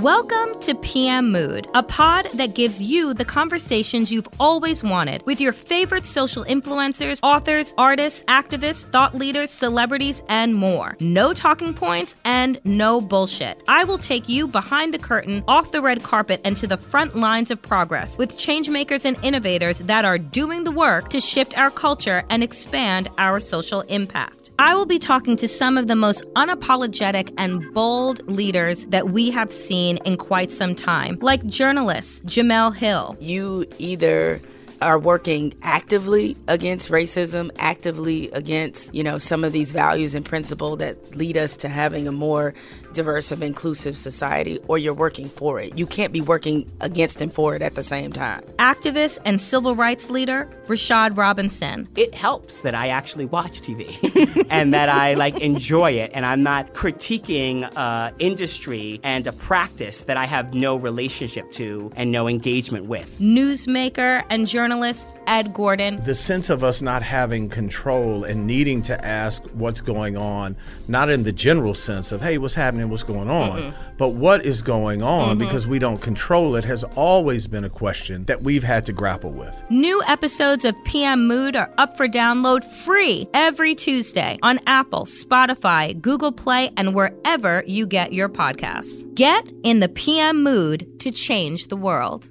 Welcome to PM Mood, a pod that gives you the conversations you've always wanted with your favorite social influencers, authors, artists, activists, thought leaders, celebrities, and more. No talking points and no bullshit. I will take you behind the curtain, off the red carpet, and to the front lines of progress with changemakers and innovators that are doing the work to shift our culture and expand our social impact. I will be talking to some of the most unapologetic and bold leaders that we have seen in quite some time, like journalist Jemele Hill. You either are working actively against racism, actively against, you know, some of these values and principles that lead us to having a more diverse and inclusive society, or you're working for it. You can't be working against and for it at the same time. Activist and civil rights leader Rashad Robinson. It helps that I actually watch TV and that I like enjoy it and I'm not critiquing uh, industry and a practice that I have no relationship to and no engagement with. Newsmaker and journalist Ed Gordon. The sense of us not having control and needing to ask what's going on, not in the general sense of, hey, what's happening, what's going on, mm but what is going on mm-hmm. because we don't control it has always been a question that we've had to grapple with. New episodes of PM Mood are up for download free every Tuesday on Apple, Spotify, Google Play, and wherever you get your podcasts. Get in the PM mood to change the world.